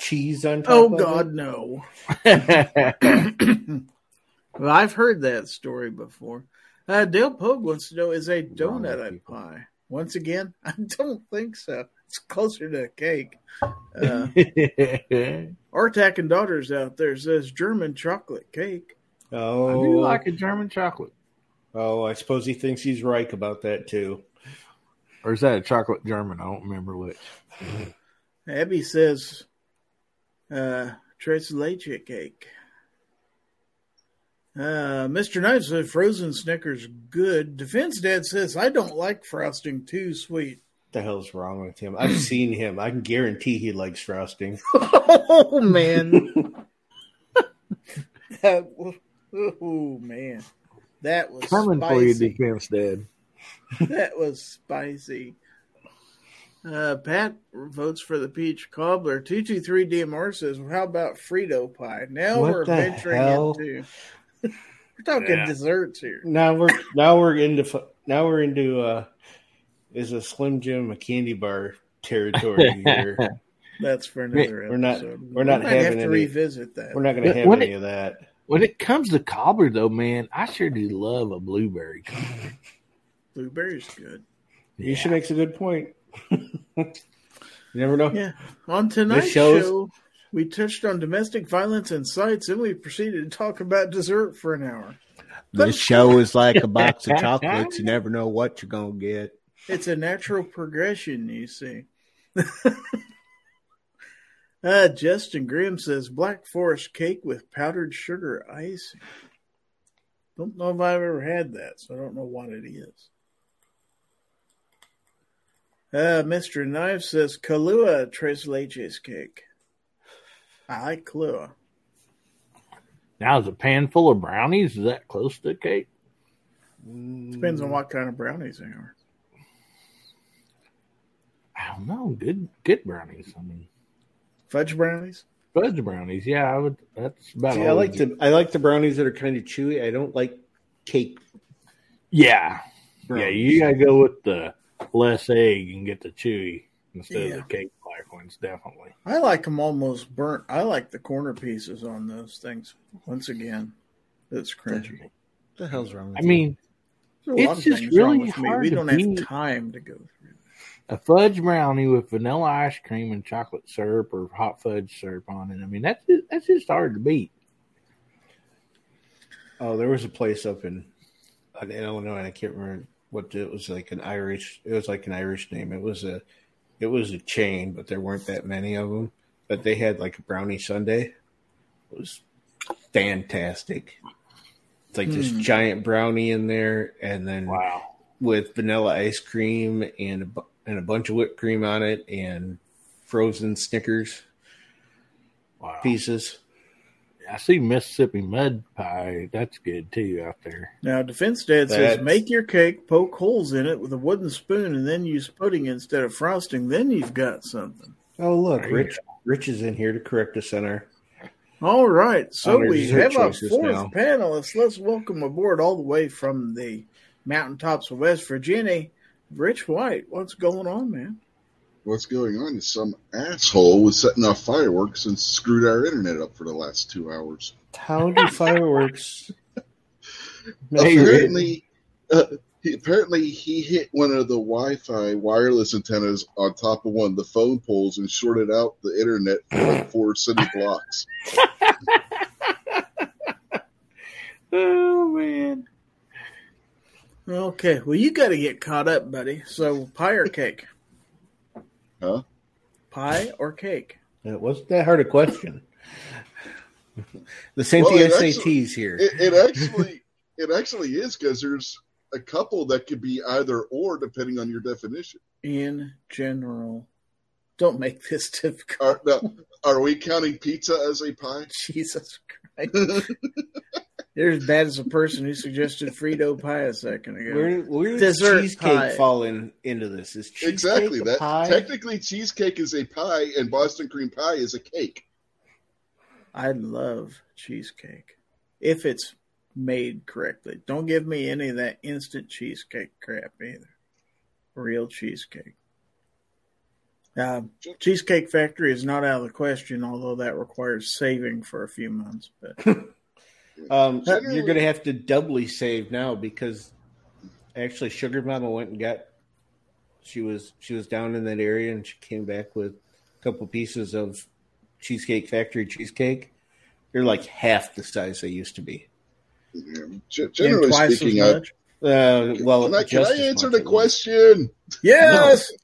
cheese on top Oh of God, it? no. *laughs* *coughs* Well, I've heard that story before. Uh, Dale Pogue wants to know: Is a donut with a pie? Once again, *laughs* I don't think so. It's closer to a cake. Uh, *laughs* Artak and Daughters out there says German chocolate cake. Oh, I do like a German chocolate. oh, I suppose he thinks he's right about that too. Or is that a chocolate German? I don't remember which. Abby says uh, tres leche cake. Uh, Mr. Knight says frozen Snickers good. Defense Dad says I don't like frosting too sweet. What the hell's wrong with him? I've *clears throat* seen him. I can guarantee he likes frosting. *laughs* oh man, *laughs* that oh man, that was Coming for you, spicy. defense dad. *laughs* that was spicy. Uh, Pat votes for the peach cobbler. Two two three DMR says, "How about Frito pie?" Now What we're the venturing hell? into we're talking Yeah. desserts here. Now we're now we're into now we're into uh is a Slim Jim a candy bar territory *laughs* here. That's for another We're not- episode. we're not We might have having to any- revisit that. We're not going to have When any it- of that. When it comes to cobbler, though, man, I sure do love a blueberry cobbler. Blueberry's good. You should make a good point. *laughs* you never know. Yeah. On tonight's shows- show, we touched on domestic violence and sites, and we proceeded to talk about dessert for an hour. This show is like a box of *laughs* chocolates. You never know what you're gonna get. It's a natural progression, you see. *laughs* uh, Justin Grimm says Black Forest cake with powdered sugar icing. Don't know if I've ever had that, so I don't know what it is. Uh, Mr. Knife says Kahlua Tres Leches cake. I like Kahlua. Now, is a pan full of brownies? Is that close to cake? Depends on what kind of brownies they are. I don't know. Good, good brownies. I mean, Fudge brownies? fudge brownies. Yeah, I would. That's about. See, all I like get. the I like the brownies that are kind of chewy. I don't like cake. Yeah, yeah. brownies. You gotta go with the less egg and get the chewy instead Yeah. of the cake black ones. Definitely. I like them almost burnt. I like the corner pieces on those things. Once again, it's crunchy. What the hell's wrong with I you? mean, There's a lot It's just really hard We don't beat- have time to go through. A fudge brownie with vanilla ice cream and chocolate syrup or hot fudge syrup on it. I mean, that's just, that's just hard to beat. Oh, there was a place up in, in Illinois, and I can't remember what it was like an Irish. It was like an Irish name. It was a, it was a chain, but there weren't that many of them. But they had like a brownie sundae. It was fantastic. It's like this Hmm. giant brownie in there, and then Wow. with vanilla ice cream and a, bu- and a bunch of whipped cream on it, and frozen Snickers Wow. pieces. I see Mississippi mud pie. That's good too out there. Now, Defense Dad says make your cake, poke holes in it with a wooden spoon, and then use pudding instead of frosting. Then you've got something. Oh, look, There Rich. Rich is in here to correct us on our All right, so we have our choices fourth now. panelist. Let's welcome aboard all the way from the mountaintops of West Virginia, Rich White. What's going on, man? What's going on is some asshole was setting off fireworks and screwed our internet up for the last two hours. How do *laughs* fireworks? *laughs* apparently, uh, he, apparently he hit one of the Wi-Fi wireless antennas on top of one of the phone poles and shorted out the internet for like *laughs* four city blocks. Oh man. Okay, well, you got to get caught up, buddy. So, pie or cake? Huh? Pie or cake? It wasn't that hard a question. the same Well, thing SATs actually- here. It, it actually, it actually is because there's a couple that could be either or depending on your definition. In general. Don't make this *laughs* difficult. Are, now, are we counting pizza as a pie? Jesus Christ. *laughs* You're as bad as the person who suggested Frito pie a second ago. Where, where does Dessert cheesecake pie. fall in, into this? Is cheesecake exactly. a That pie? technically cheesecake is a pie, and Boston cream pie is a cake. I love cheesecake if it's made correctly. Don't give me any of that instant cheesecake crap either. Real cheesecake. Um, cheesecake Factory is not out of the question, although that requires saving for a few months. But *laughs* Um, Generally- you're going to have to doubly save now because actually, Sugar Mama went and got. She was she was down in that area and she came back with a couple pieces of Cheesecake Factory cheesecake. They're like half the size they used to be. Yeah. Generally twice speaking, I. Uh, well, can I, can I answer the question? Yes. *laughs*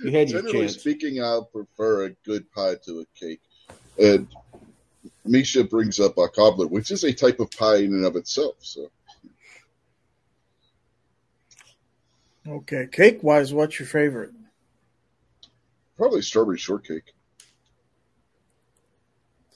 You had Generally speaking, I prefer a good pie to a cake. And Misha brings up a cobbler, which is a type of pie in and of itself. So Okay. Cake wise, what's your favorite? probably strawberry shortcake.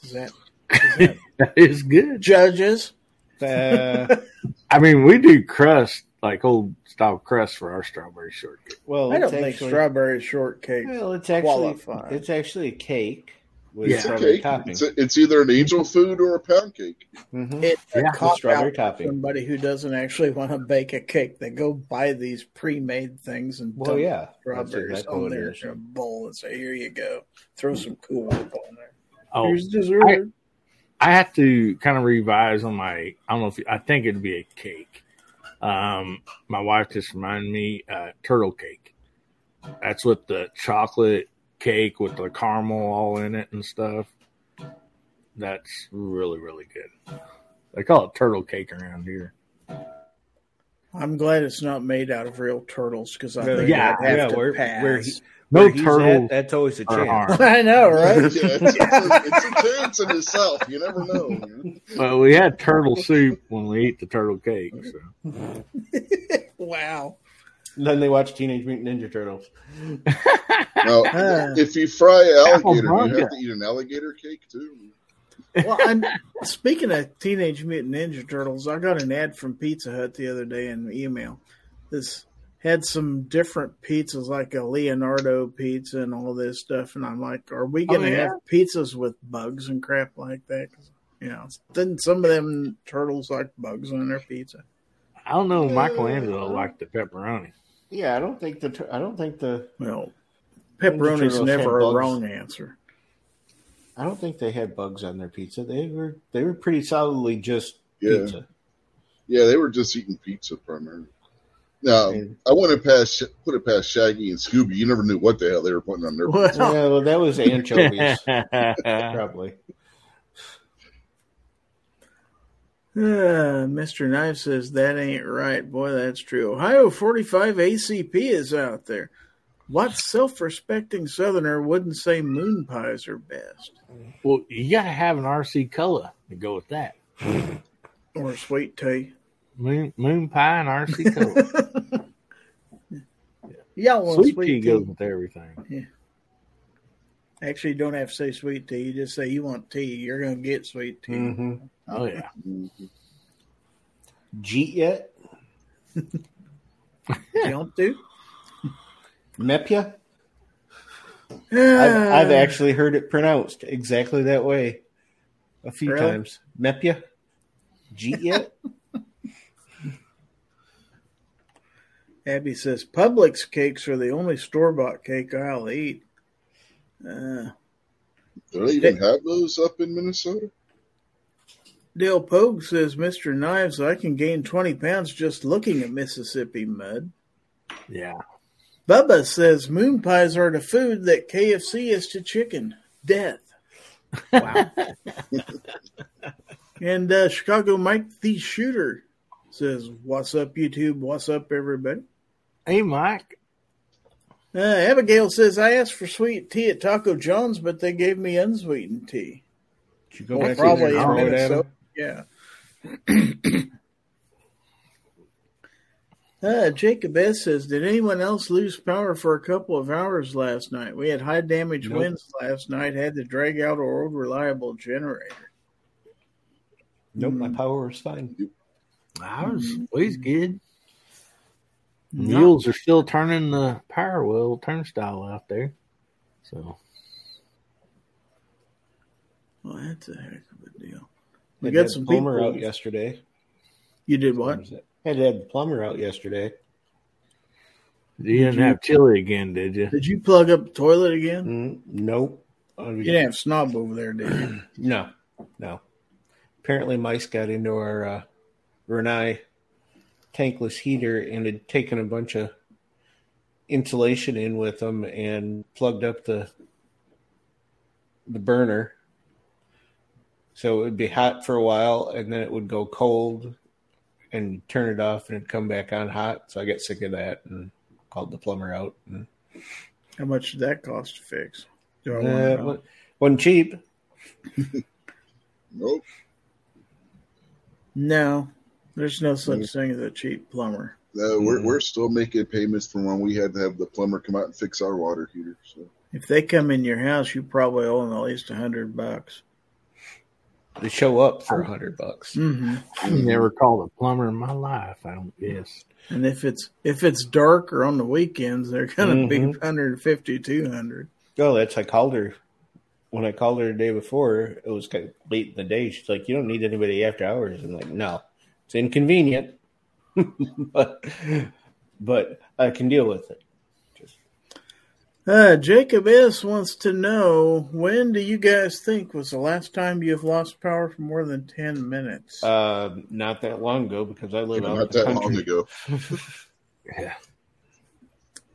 Is that *laughs* That is good. judges? Uh, *laughs* I mean, we do crust, like old style crust for our strawberry shortcake. well, I don't it's think actually, strawberry shortcake. Well, it's actually qualify. it's actually a cake with Yeah. It's strawberry cake. topping. It's, a, it's either an angel food or a pound cake. Mhm. It's Yeah, cop strawberry out topping. Somebody who doesn't actually *laughs* want to bake a cake, they go buy these pre-made things and Well, dump yeah, strawberries exactly on what it there is. in a bowl and say, "Here you go, throw some Cool Whip on there. Oh, Here's dessert." I have to kind of revise on my. I don't know if I think it'd be a cake. Um, my wife just reminded me uh, turtle cake. That's with the chocolate cake with the caramel all in it and stuff. That's really really good. They call it turtle cake around here. I'm glad it's not made out of real turtles because I Yeah, think yeah, I'd have yeah, to where- pass. where he- No turtle at, that's always a are chance. harmed. *laughs* I know, right? yeah, it's, it's, a, it's a chance in itself. You never know. man. Well, we had turtle soup when we ate the turtle cake. So. *laughs* wow. Then they watch Teenage Mutant Ninja Turtles. *laughs* Now, *laughs* Ah. if you fry an alligator, Apple you have to eat an alligator cake too. Well, I'm speaking of Teenage Mutant Ninja Turtles. I got an ad from Pizza Hut the other day in the email. This had some different pizzas, like a Leonardo pizza and all this stuff. And I'm like, are we going to yeah? have pizzas with bugs and crap like that? 'Cause, you know, didn't some of them turtles like bugs on their pizza? I don't know. Michelangelo liked the pepperoni. Yeah, I don't think the I don't think the Well, Ninja pepperoni's Turtles never a bugs. wrong answer. I don't think they had bugs on their pizza. They were they were pretty solidly just Yeah, pizza. yeah, they were just eating pizza primarily. Now, And- I went and past put it past Shaggy and Scooby. You never knew what the hell they were putting on their. Well, Yeah, well, that was *laughs* anchovies, *laughs* probably. Uh, Mr. Knife says that ain't right. Boy, that's true. Ohio 45 ACP is out there. What self respecting Southerner wouldn't say moon pies are best? well, you got to have an RC Cola to go with that. Or sweet tea? Moon, moon pie and RC *laughs* color. Y'all Sweet sweet, tea tea? goes with everything. Yeah. Actually, you don't have to say sweet tea. You just say you want tea. You're going to get sweet tea. Mm-hmm. Oh yeah. Jeet yet? Don't to? Mepia? I've, I've actually heard it pronounced exactly that way a few Really? times. Mepia? Jeet? *laughs* Abby says Publix cakes are the only store bought cake I'll eat. Uh, Do they even have those up in Minnesota? Dale Pogue says, Mr. Knives, I can gain 20 pounds just looking at Mississippi mud. Yeah. Bubba says, moon pies are the food that KFC is to chicken. Death. Wow. and uh, Chicago Mike the Shooter says, What's up, YouTube? What's up, everybody? Hey, Mike. Uh, Abigail says, I asked for sweet tea at Taco John's, but they gave me unsweetened tea. Did you go Well, back probably in in there and throw it at Minnesota. Yeah. *clears throat* Uh, Jacob S says, "Did anyone else lose power for a couple of hours last night? We had high damage Nope. winds last night. Had to drag out our old reliable generator. Nope, my Mm. power was fine. I was, we's good. No. Mules are still turning the power wheel turnstile out there. So Well, that's a heck of a deal. We Had got some the plumber people. out yesterday. You did What what? was it? Had to have the plumber out yesterday. you didn't have chili again, did you? Did you plug up the toilet again? Mm, nope. Uh, You didn't have snob over there, did you? *clears throat* No, no. Apparently, mice got into our uh, Rinnai tankless heater and had taken a bunch of insulation in with them and plugged up the the burner. So it would be hot for a while, and then it would go cold, and turn it off, and it'd come back on hot. So I got sick of that and called the plumber out. And, How much did that cost to fix? Do I uh, wanna know? wa- wasn't cheap. *laughs* Nope. No, there's no such Mm. thing as a cheap plumber. No, we're Mhm. we're still making payments from when we had to have the plumber come out and fix our water heater. So If they come in your house, you probably owe them at least a hundred bucks. They show up for a hundred bucks. Mm-hmm. I've never called a plumber in my life. I don't guess. And if it's if it's dark or on the weekends, they're gonna be Mhm. 150, 200. Oh, that's I called her when I called her the day before. It was kind of late in the day. She's like, "You don't need anybody after hours." I'm like, "No, it's inconvenient, *laughs* but but I can deal with it." Just Uh, Jacob S wants to know when do you guys think was the last time you've lost power for more than ten minutes? uh, not that long ago because I live out in not the that long ago. *laughs* Yeah.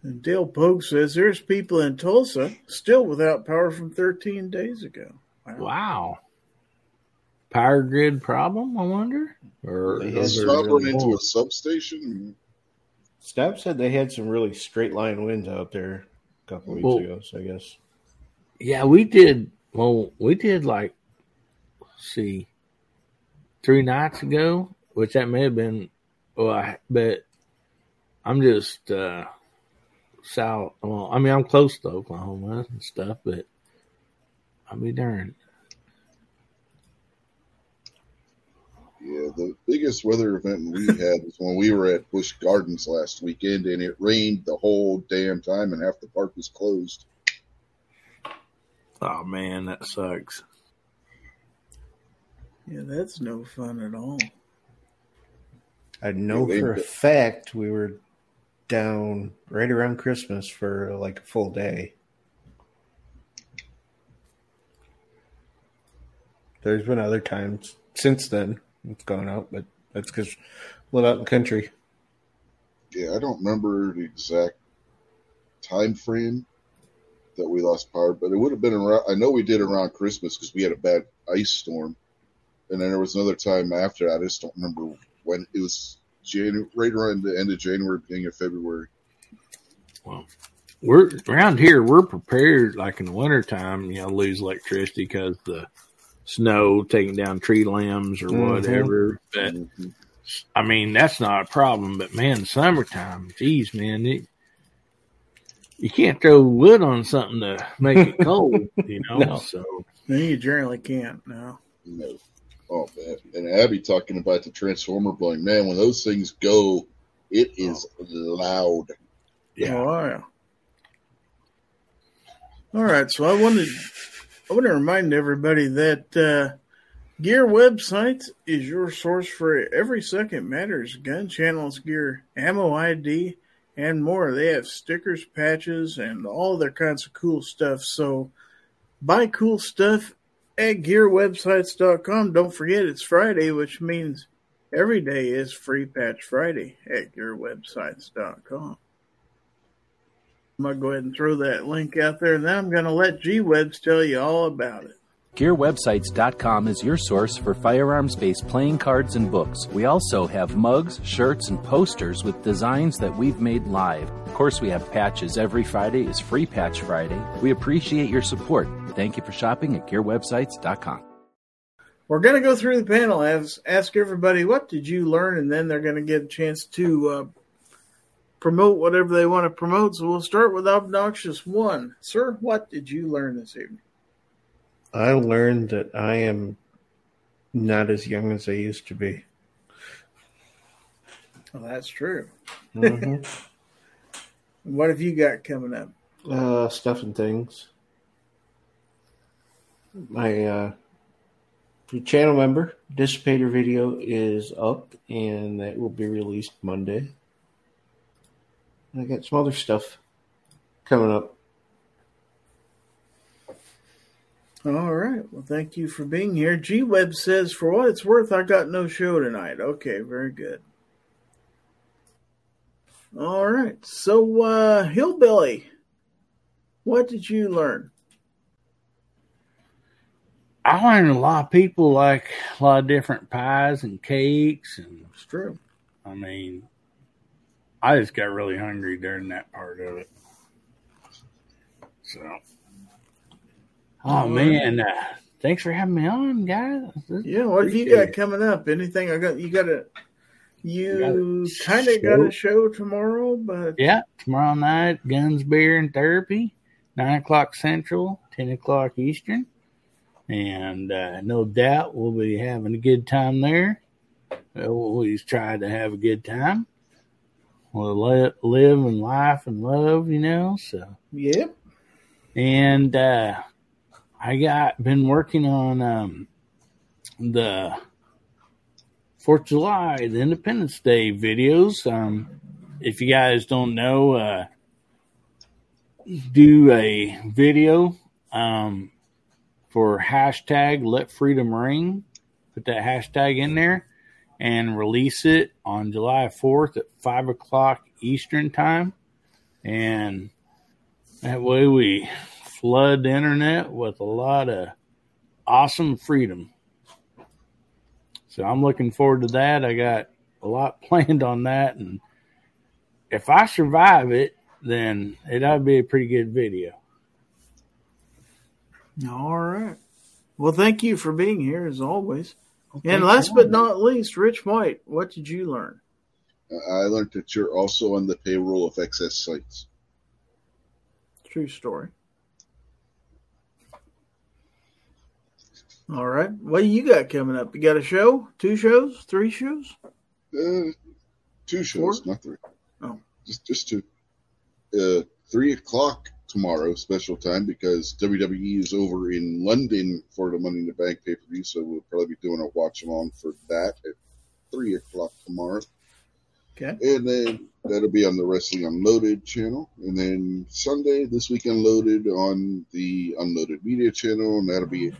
and Dale Pogue says there's people in Tulsa still without power from 13 days ago. Wow. Power grid problem, I wonder? Or They had is their there Stop really run into a substation. Stab said they had some really straight line winds out there a couple weeks Well- ago. So I guess Yeah, we did. Well, we did like, see, three nights ago, which that may have been. Well, I, but I'm just uh south. Well, I mean, I'm close to Oklahoma and stuff, but I'll be darned. Yeah, the biggest weather event we *laughs* had was when we were at Busch Gardens last weekend, and it rained the whole damn time, and half the park was closed. Oh man, that sucks. Yeah, that's no fun at all. I know Yeah, for a they- fact we were down right around Christmas for like a full day. There's been other times since then it's gone out, but that's because we live out in the country. Yeah, I don't remember the exact time frame that we lost power, but it would have been around. I know we did around Christmas because we had a bad ice storm, and then there was another time after. that. I just don't remember when it was. January, right around the end of January, beginning of February. Well, we're around here. We're prepared, like in the wintertime, you know, lose electricity because the snow taking down tree limbs or Mhm. whatever. But Mhm. I mean, that's not a problem. But man, summertime, geez, man, it, you can't throw wood on something to make it cold, *laughs* you know. No. So Then you generally can't now. No. Oh man! And Abby talking about the transformer blowing. Man, when those things go, it is loud. yeah, Oh, yeah. All right, so I wanted I want to remind everybody that uh, Gear Websites is your source for every second matters gun channels, gear, ammo ID, and more. They have stickers, patches, and all their kinds of cool stuff. So buy cool stuff at gearwebsites.com. Don't forget it's Friday, which means every day is Free Patch Friday at gearwebsites.com. I'm going to go ahead and throw that link out there, and then I'm going to let G Webs tell you all about it. GearWebsites.com is your source for firearms based playing cards and books. We also have mugs, shirts, and posters with designs that we've made live. Of course, we have patches. Every Friday is Free Patch Friday. We appreciate your support. Thank you for shopping at GearWebsites.com. We're going to go through the panel, ask, ask everybody what did you learn, and then they're going to get a chance to uh, promote whatever they want to promote. So we'll start with Obnoxious One. Sir, what did you learn this evening? I learned that I am not as young as I used to be. Well, that's true. Mhm. *laughs* What have you got coming up? uh, stuff and things. My uh, channel member dissipator video is up, and that will be released Monday. And I got some other stuff coming up. All right. Well, thank you for being here. G Web says, for what it's worth, I got no show tonight. Okay, very good. All right. So, uh, Hillbilly, what did you learn? I learned a lot of people like a lot of different pies and cakes, and It's true. I mean, I just got really hungry during that part of it. So, oh man, uh, thanks for having me on, guys. Yeah, what have you got it. coming up? Anything? I got you. Got a you kind of got a show? show tomorrow, but Yeah, tomorrow night, guns, beer, and therapy, nine o'clock Central, ten o'clock Eastern, and uh, no doubt we'll be having a good time there. We'll always try to have a good time. We'll let, live and laugh and love, you know. So, yep. and uh, I got been working on um, the Fourth of July, the Independence Day videos. Um, if you guys don't know, uh, do a video um, for hashtag Let Freedom Ring. Put that hashtag in there and release it on July 4th at 5 o'clock Eastern Time. And that way we flood the internet with a lot of awesome freedom. So I'm looking forward to that. I got a lot *laughs* planned on that. And if I survive it, then it ought to be a pretty good video. All right. Well, thank you for being here as always. Okay, And last but not least, Rich White, what did you learn? I learned that you're also on the payroll of XS Sights. True story. All right. What do you got coming up? You got a show? Two shows? Three shows? Uh, two shows, Four? not three. Oh. just just two. Uh, three o'clock tomorrow, special time because WWE is over in London for the Money in the Bank pay per view, so we'll probably be doing a watch along for that at three o'clock tomorrow. Okay. And then that'll be on the Wrestling Unloaded channel. And then Sunday, this week Unloaded on the Unloaded Media channel, and that'll be at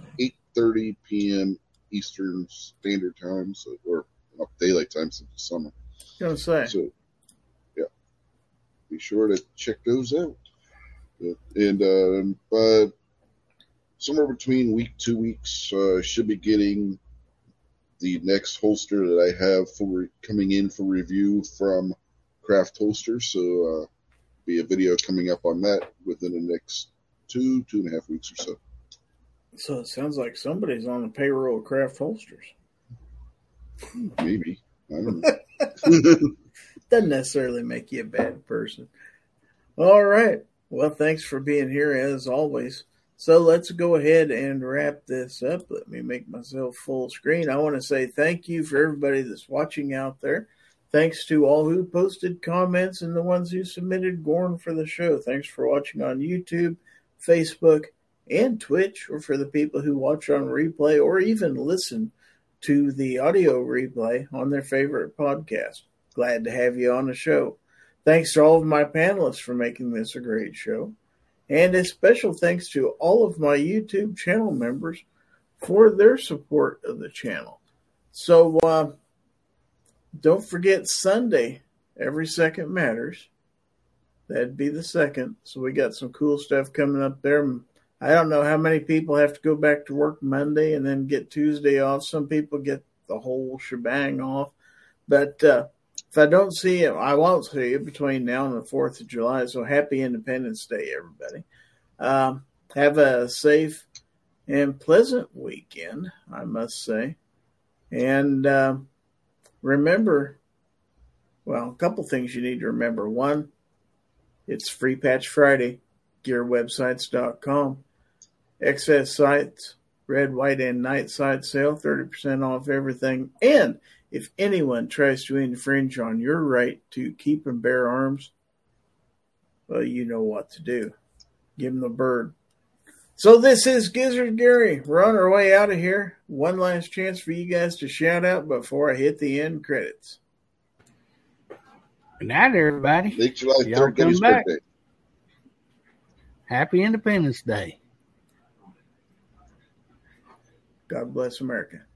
8.30 p.m. Eastern Standard Time, so or well, daylight time since the summer. Gonna say. So, yeah, be sure to check those out. And um, but somewhere between week two weeks, uh, should be getting the next holster that I have for coming in for review from Craft Holster. So, uh, be a video coming up on that within the next two two and a half weeks or so. So it sounds like somebody's on the payroll of craft holsters. Maybe I don't know. *laughs* Doesn't necessarily make you a bad person. All right. Well, thanks for being here as always. So let's go ahead and wrap this up. Let me make myself full screen. I want to say thank you for everybody that's watching out there. Thanks to all who posted comments and the ones who submitted Gorn for the show. Thanks for watching on YouTube, Facebook, and Twitch, or for the people who watch on replay or even listen to the audio replay on their favorite podcast. Glad to have you on the show. Thanks to all of my panelists for making this a great show. And a special thanks to all of my YouTube channel members for their support of the channel. So, uh, don't forget Sunday, every second matters. That'd be the second. So, we got some cool stuff coming up there. I don't know how many people have to go back to work Monday and then get Tuesday off. Some people get the whole shebang off. But uh, if I don't see you, I won't see you between now and the 4th of July. So happy Independence Day, everybody. Um, have a safe and pleasant weekend, I must say. And uh, remember, Well, a couple things you need to remember. One, it's Free Patch Friday, gearwebsites.com. XS Sights, red, white, and night side sale, 30% off everything. And if anyone tries to infringe on your right to keep and bear arms, well, you know what to do. Give them the bird. So this is Gizzard Gary. We're on our way out of here. One last chance for you guys to shout out before I hit the end credits. Good night, everybody. Late July Y'all 3rd, Getty's come back. birthday. Happy Independence Day. God bless America.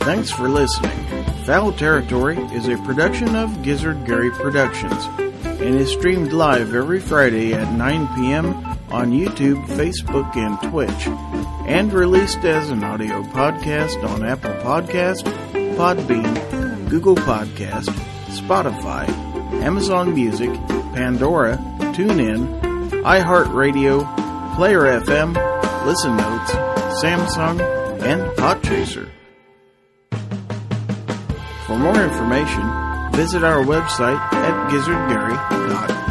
Thanks for listening. Fowl Territory is a production of Gizzard Gary Productions and is streamed live every Friday at 9 p.m. on YouTube, Facebook, and Twitch, and released as an audio podcast on Apple Podcast, Podbean, Google Podcast, Spotify, Amazon Music, Pandora, TuneIn, iHeartRadio, Player FM, Listen Notes, Samsung, and Podchaser. For more information, visit our website at gizzardgary.com.